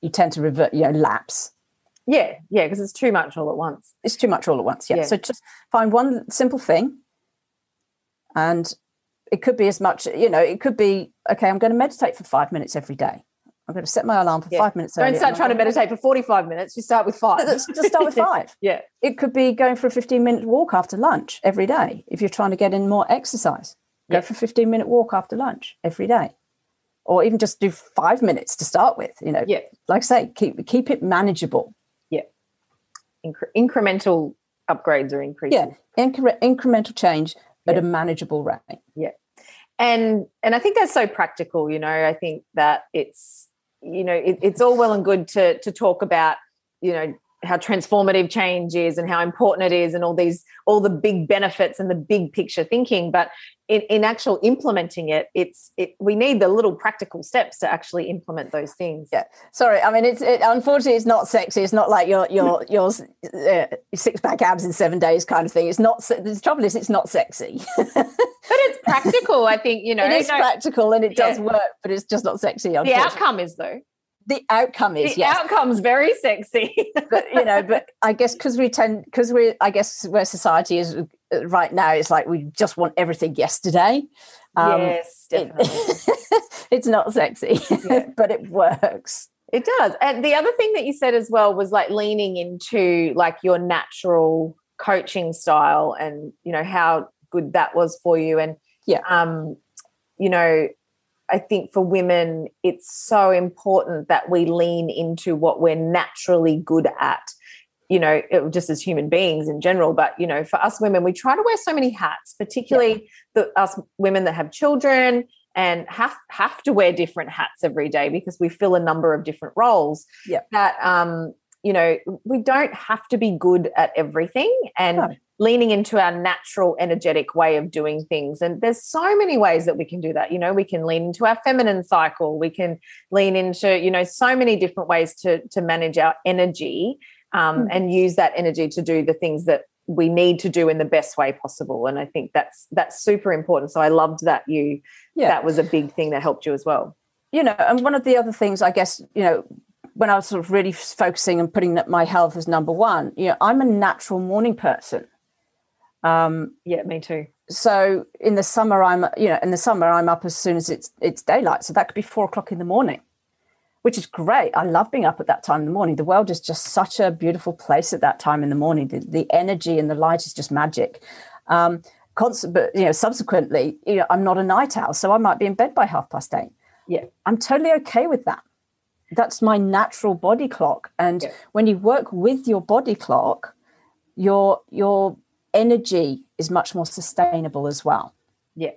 you tend to revert, you know, lapse. Yeah, yeah, because it's too much all at once. It's too much all at once. Yeah. yeah. So just find one simple thing, and it could be as much. You know, it could be okay. I'm going to meditate for five minutes every day. I'm going to set my alarm for yeah. five minutes. Don't start trying to meditate for 45 minutes. You start with five. Let's just start with five. yeah. It could be going for a 15 minute walk after lunch every day if you're trying to get in more exercise. Go yeah. for a 15 minute walk after lunch every day. Or even just do five minutes to start with. You know, yeah. like I say, keep keep it manageable. Yeah. Incre- incremental upgrades or increases. Yeah. Incre- incremental change at a manageable rate. Yeah. And and I think that's so practical, you know. I think that it's you know it, it's all well and good to to talk about you know how transformative change is and how important it is and all these all the big benefits and the big picture thinking but in, in actual implementing it it's it, we need the little practical steps to actually implement those things. Yeah. Sorry i mean it's it, unfortunately it's not sexy. It's not like your your your uh, six pack abs in seven days kind of thing. It's not the trouble is it's not sexy but it's practical i think you know it is practical and it does work but it's just not sexy on top. the outcome is though the outcome is the yes. outcome's very sexy. but you know, but I guess because we tend because we I guess where society is uh, right now, it's like we just want everything yesterday. Um, yes, definitely. It, it's not sexy, yeah. but it works. It does. And the other thing that you said as well was like leaning into like your natural coaching style and you know how good that was for you and yeah um you know I think for women, it's so important that we lean into what we're naturally good at, you know, it, just as human beings in general. But, you know, for us women, we try to wear so many hats, particularly yeah. the, us women that have children and have have to wear different hats every day because we fill a number of different roles. Yeah. That um, you know, we don't have to be good at everything. And no leaning into our natural energetic way of doing things. And there's so many ways that we can do that. You know we can lean into our feminine cycle. We can lean into you know so many different ways to to manage our energy um, mm. and use that energy to do the things that we need to do in the best way possible. And i think that's that's super important. So i loved that you yeah. that was a big thing that helped you as well. You know and one of the other things i guess you know when i was sort of really focusing and putting that my health as number one you know i'm a natural morning person um, yeah, me too. So in the summer, I'm you know in the summer I'm up as soon as it's it's daylight. So that could be four o'clock in the morning, which is great. I love being up at that time in the morning. The world is just such a beautiful place at that time in the morning. The, the energy and the light is just magic. Um, constant, but you know, subsequently, you know, I'm not a night owl, so I might be in bed by half past eight. Yeah, I'm totally okay with that. That's my natural body clock. And yeah. when you work with your body clock, your your energy is much more sustainable as well. Yeah.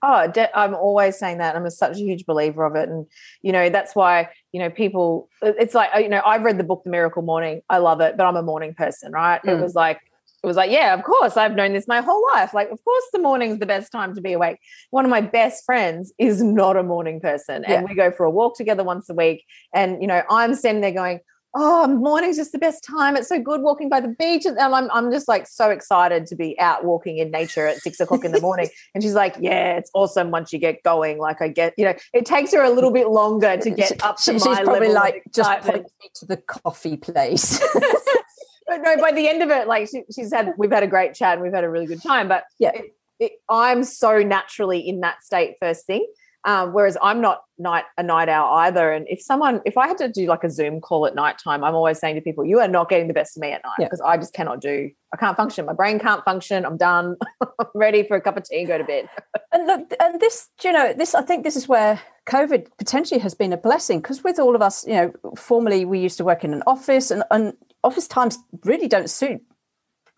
Oh, I'm always saying that. I'm a, such a huge believer of it. And, you know, that's why, you know, people, it's like, you know, I've read the book, The Miracle Morning. I love it, but I'm a morning person, right? Mm. It was like, it was like, yeah, of course, I've known this my whole life. Like, of course, the morning's the best time to be awake. One of my best friends is not a morning person. And yeah. we go for a walk together once a week. And, you know, I'm standing there going, oh, morning's just the best time. It's so good walking by the beach. And I'm, I'm just like so excited to be out walking in nature at six o'clock in the morning. and she's like, yeah, it's awesome once you get going. Like I get, you know, it takes her a little bit longer to get up to she's my probably like, just point me to the coffee place. but no, by the end of it, like she, she's had, we've had a great chat and we've had a really good time. But yeah, it, it, I'm so naturally in that state first thing. Um, whereas I'm not night a night owl either. And if someone, if I had to do like a Zoom call at night time, I'm always saying to people, you are not getting the best of me at night because yeah. I just cannot do, I can't function. My brain can't function. I'm done. I'm ready for a cup of tea and go to bed. and look, and this, you know, this, I think this is where COVID potentially has been a blessing because with all of us, you know, formerly we used to work in an office and, and office times really don't suit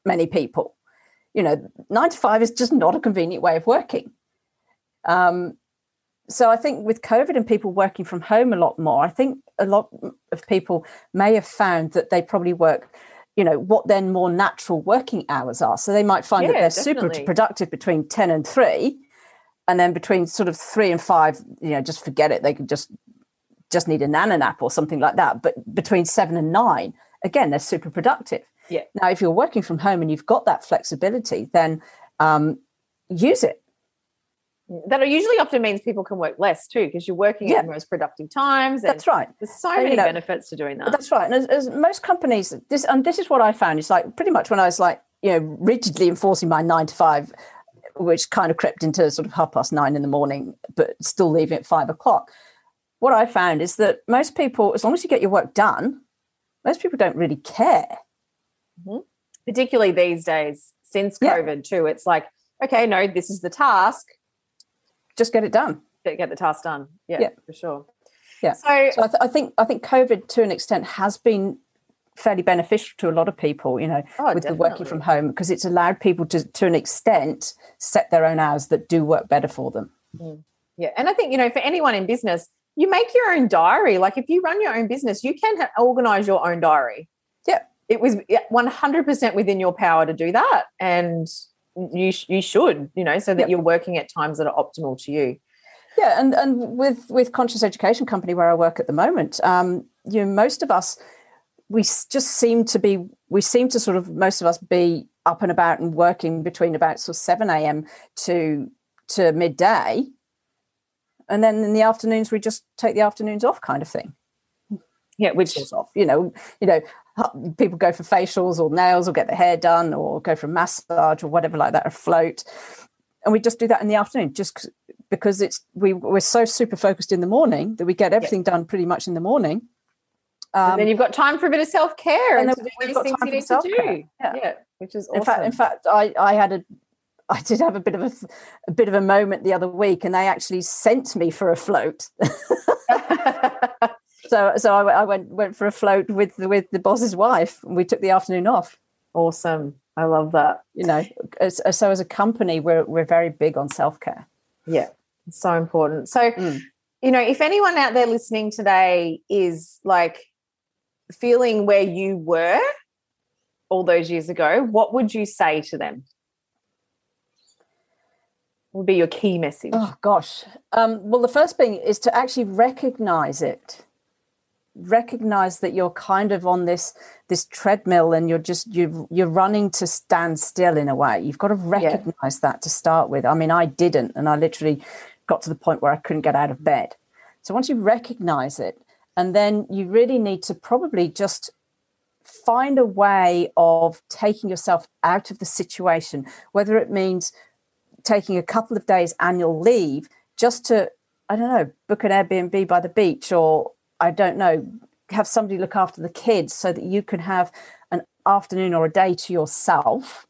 many people. You know, nine to five is just not a convenient way of working. Um, so I think with COVID and people working from home a lot more, I think a lot of people may have found that they probably work, you know, what then more natural working hours are. So they might find yeah, that they're definitely. super productive between 10 and 3 and then between sort of 3 and 5, you know, just forget it. They could just just need a nana nap or something like that. But between 7 and 9, again, they're super productive. Yeah. Now, if you're working from home and you've got that flexibility, then um, use it that usually often means people can work less too because you're working yeah. at the most productive times. that's right. There's so and, many you know, benefits to doing that. That's right. And as, as, most companies, this and this is what I found. It's like pretty much when I was like you know rigidly enforcing my nine to five, which kind of crept into sort of half past nine in the morning, but still leaving at five o'clock. What I found is that most people, as long as you get your work done, most people don't really care. Mm-hmm. Particularly these days, since COVID yeah. too, it's like okay, no, this is the task just get it done. Get the task done. Yeah, yeah. for sure. Yeah. So, so I, th- I, think I think COVID to an extent has been fairly beneficial to a lot of people. You know, oh, with definitely. the working from home because it's allowed people to to an extent set their own hours that do work better for them. Mm. Yeah, and I think you know for anyone in business, you make your own diary. Like if you run your own business, you can ha- organize your own diary. Yeah, it was one hundred percent within your power to do that, and you you should you know so that yep. you're working at times that are optimal to you yeah and and with with conscious education company where i work at the moment um you know most of us we just seem to be we seem to sort of most of us be up and about and working between about sort of 7 a.m to to midday and then in the afternoons we just take the afternoons off kind of thing Yeah, which is off. You know, you know, people go for facials or nails or get their hair done or go for a massage or whatever like that, or float. And we just do that in the afternoon, just because it's we we're so super focused in the morning that we get everything yeah. done pretty much in the morning. Um, then you've got time for a bit of self care and, and to do these things you need to do. Yeah. yeah. which is awesome. In fact, in fact, I I had a I did have a bit of a, a bit of a moment the other week, and they actually sent me for a float. so so I, I, went went for a float with the, with the boss's wife, and we took the afternoon off. Awesome, I love that. You know, as, so as a company, we're we're very big on self care. Yeah, it's so important. So, mm. you know, if anyone out there listening today is like feeling where you were all those years ago, what would you say to them? What would be your key message? Oh gosh. Um, well, the first thing is to actually recognize it. Recognize that you're kind of on this this treadmill and you're just you you're running to stand still in a way. You've got to recognize yeah. that to start with. I mean, I didn't, and I literally got to the point where I couldn't get out of bed. So once you recognize it, and then you really need to probably just find a way of taking yourself out of the situation, whether it means taking a couple of days annual leave just to, I don't know, book an Airbnb by the beach or I don't know, have somebody look after the kids so that you can have an afternoon or a day to yourself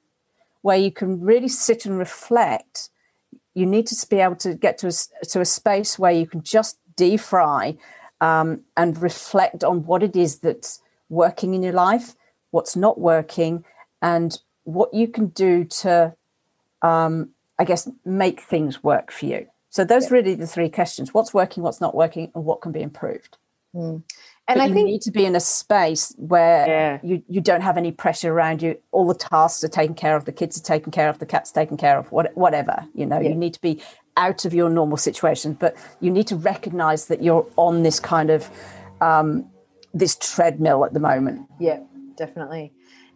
where you can really sit and reflect. You need to be able to get to a, to a space where you can just defry um, and reflect on what it is that's working in your life, what's not working, and what you can do to um, I guess, make things work for you? So those yeah. really the three questions: what's working, what's not working, and what can be improved. Mm. And but I you think you need to be in a space where yeah. you, you don't have any pressure around you. All the tasks are taken care of, the kids are taken care of, the cat's taken care of, what, whatever. You know, yeah. you need to be out of your normal situation, but you need to recognize that you're on this kind of um, this treadmill at the moment. Yeah, definitely.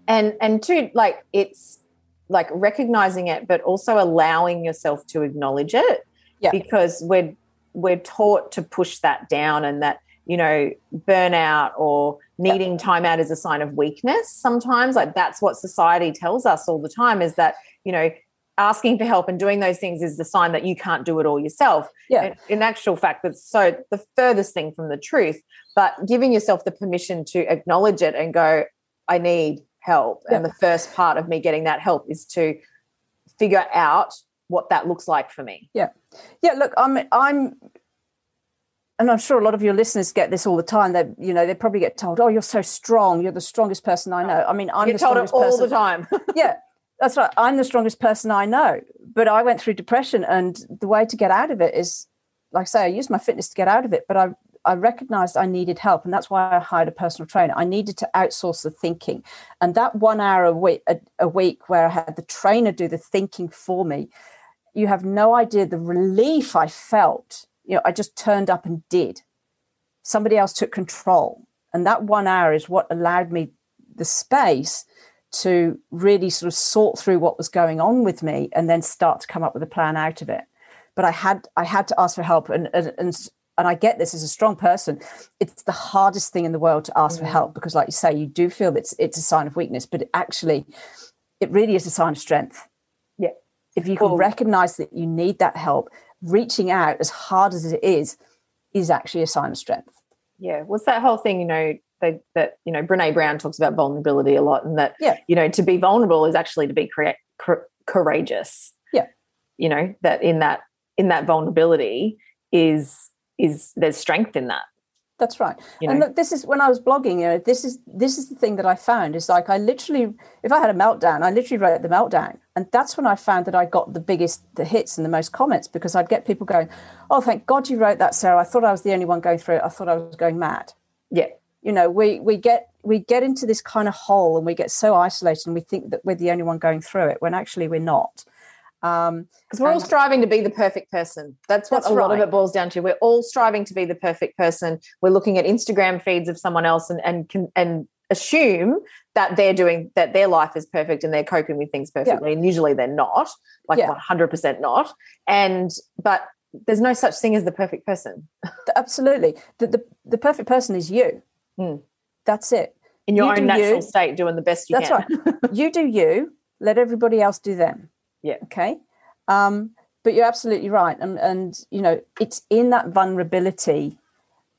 And and two, like it's like recognizing it but also allowing yourself to acknowledge it yeah. because we're we're taught to push that down and that you know burnout or needing yeah. time out is a sign of weakness sometimes like that's what society tells us all the time is that you know asking for help and doing those things is the sign that you can't do it all yourself yeah in, in actual fact that's so the furthest thing from the truth but giving yourself the permission to acknowledge it and go i need help. Yeah. And the first part of me getting that help is to figure out what that looks like for me. Yeah. Yeah, look, I'm I'm and I'm sure a lot of your listeners get this all the time. They, you know, they probably get told, "Oh, you're so strong. You're the strongest person I know." I mean, I'm You're the told it all person. the time. yeah, that's right. I'm the strongest person I know. But I went through depression, and the way to get out of it is, like I say, I used my fitness to get out of it. But I I recognized I needed help, and that's why I hired a personal trainer. I needed to outsource the thinking, and that one hour a week, a, a week where I had the trainer do the thinking for me, you have no idea the relief I felt. You know, I just turned up and did. Somebody else took control, and that one hour is what allowed me the space to really sort of sort through what was going on with me, and then start to come up with a plan out of it but I had I had to ask for help and, and, and and I get this as a strong person, it's the hardest thing in the world to ask mm. for help because, like you say, you do feel it's it's a sign of weakness, but it actually, it really is a sign of strength. Yeah. If you can recognize that you need that help, reaching out as hard as it is, is actually a sign of strength. Yeah. What's that whole thing, you know, they, that, you know, Brene Brown talks about vulnerability a lot and that, yeah. you know, to be vulnerable is actually to be crea- courageous. Yeah. You know, that in that, in that vulnerability is is there's strength in that that's right. You and look this is when i was blogging you know this is this is the thing that i found. Is like i literally if i had a meltdown i literally wrote the meltdown. And that's when i found that i got the biggest the hits and the most comments because i'd get people going oh thank god you wrote that sarah. I thought i was the only one going through it. I thought i was going mad. Yeah. You know we we get we get into this kind of hole and we get so isolated and we think that we're the only one going through it when actually we're not because um, we're all striving to be the perfect person. That's what that's a lot of it boils down to. We're all striving to be the perfect person. We're looking at Instagram feeds of someone else and and can, and assume that they're doing that their life is perfect and they're coping with things perfectly. Yeah. And usually they're not, like one hundred percent not. And but there's no such thing as the perfect person. Absolutely, the, the the perfect person is you. Mm. That's it. In your You own natural you. state, doing the best you That's can. right. you do you. Let everybody else do them. Yeah. Okay. Um, but you're absolutely right, and and you know it's in that vulnerability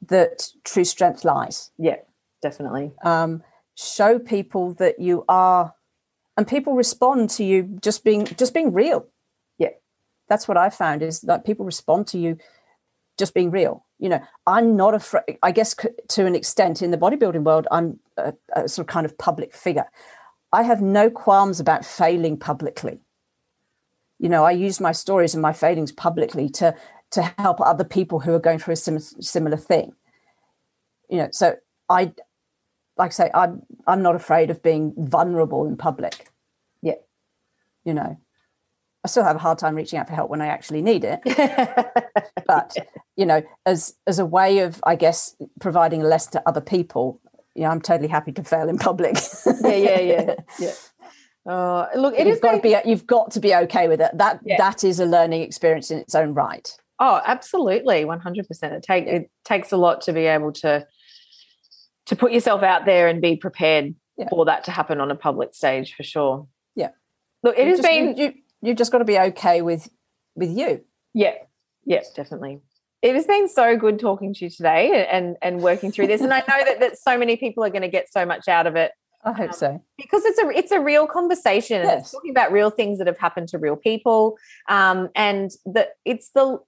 that true strength lies. Yeah, definitely. um, show people that you are and people respond to you just being just being real Yeah. that's what i found is that people respond to you just being real you know i'm not afraid i guess c- to an extent in the bodybuilding world i'm a, a sort of kind of public figure i have no qualms about failing publicly you know i use my stories and my failings publicly to to help other people who are going through a sim- similar thing you know so i like I say, I'm I'm not afraid of being vulnerable in public. Yeah. You know, I still have a hard time reaching out for help when I actually need it, but you know, as as a way of, I guess, providing a lesson to other people, you know, I'm totally happy to fail in public. yeah, yeah, yeah, yeah. Uh, look, it you've is got to be you've got to be okay with it. That Yeah. that is a learning experience in its own right. Oh, absolutely, one hundred percent. It take it takes a lot to be able to to put yourself out there and be prepared Yeah. for that to happen on a public stage for sure. Yeah. Look, it You has just- been you, you you've just got to be okay with with you. yeah, yeah, definitely. It has been so good talking to you today and and working through this. And I know that that so many people are going to get so much out of it I hope so. because it's a it's a real conversation and it's Yes. talking about real things that have happened to real people um, and the it's the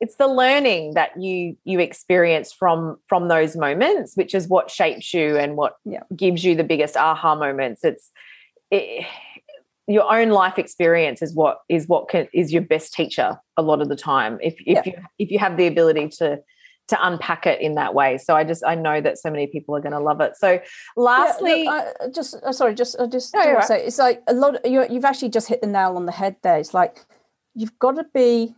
it's the learning that you you experience from from those moments which is what shapes you and what Yeah. gives you the biggest aha moments it's it, your own life experience is what is what can, is your best teacher a lot of the time if if Yeah. you if you have the ability to to unpack it in that way so i just i know that so many people are going to love it so lastly yeah, look, I- just uh, sorry, just I just No, want to right. say it's like a lot. Of, you you've actually just hit the nail on the head there. It's like you've got to be.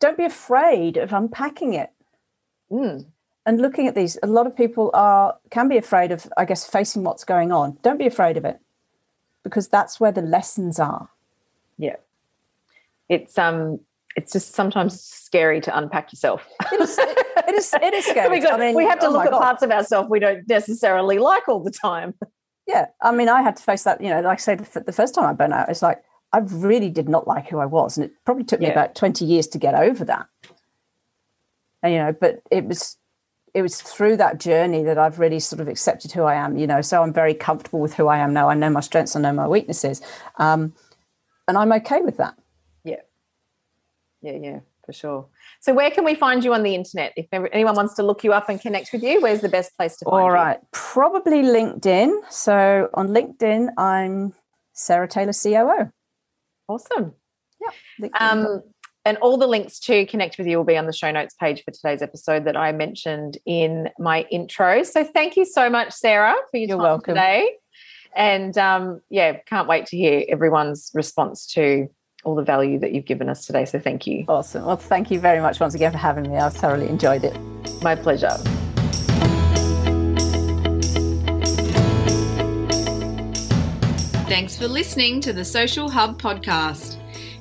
Don't be afraid of unpacking it mm, and looking at these. A lot of people are can be afraid of, I guess, facing what's going on. Don't be afraid of it, because that's where the lessons are. Yeah. It's um it's just sometimes scary to unpack yourself. It is. It, is. It is scary. we, got- I mean, we have to oh look at God. parts of ourselves we don't necessarily like all the time. Yeah, I mean, I had to face that. You know, like I said, the the first time I burnt out, it's like I really did not like who I was, and it probably took me Yeah. about twenty years to get over that. And you know, but it was it was through that journey that I've really sort of accepted who I am. You know, so I'm very comfortable with who I am now. I know my strengths, I know my weaknesses, um, and I'm okay with that. Yeah. Yeah, for sure. So where can we find you on the internet? If ever- anyone wants to look you up and connect with you, where's the best place to find All you? right, probably LinkedIn. So on LinkedIn, I'm Sarah Taylor, COO. Awesome. Yeah. Um, and all the links to connect with you will be on the show notes page for today's episode that I mentioned in my intro. So thank you so much, Sarah, for your You're time welcome. today. And um, yeah, can't wait to hear everyone's response to all the value that you've given us today. So thank you. Awesome. Well, thank you very much once again for having me. I've thoroughly enjoyed it. My pleasure. Thanks for listening to the Social Hub podcast.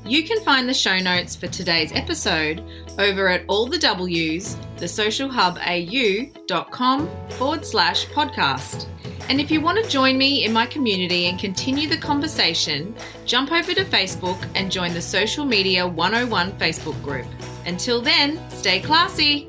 You can find the show notes for today's episode over at all the W's, thesocialhubau.com forward slash podcast. And if you want to join me in my community and continue the conversation, jump over to Facebook and join the Social Media 101 Facebook group. Until then, stay classy.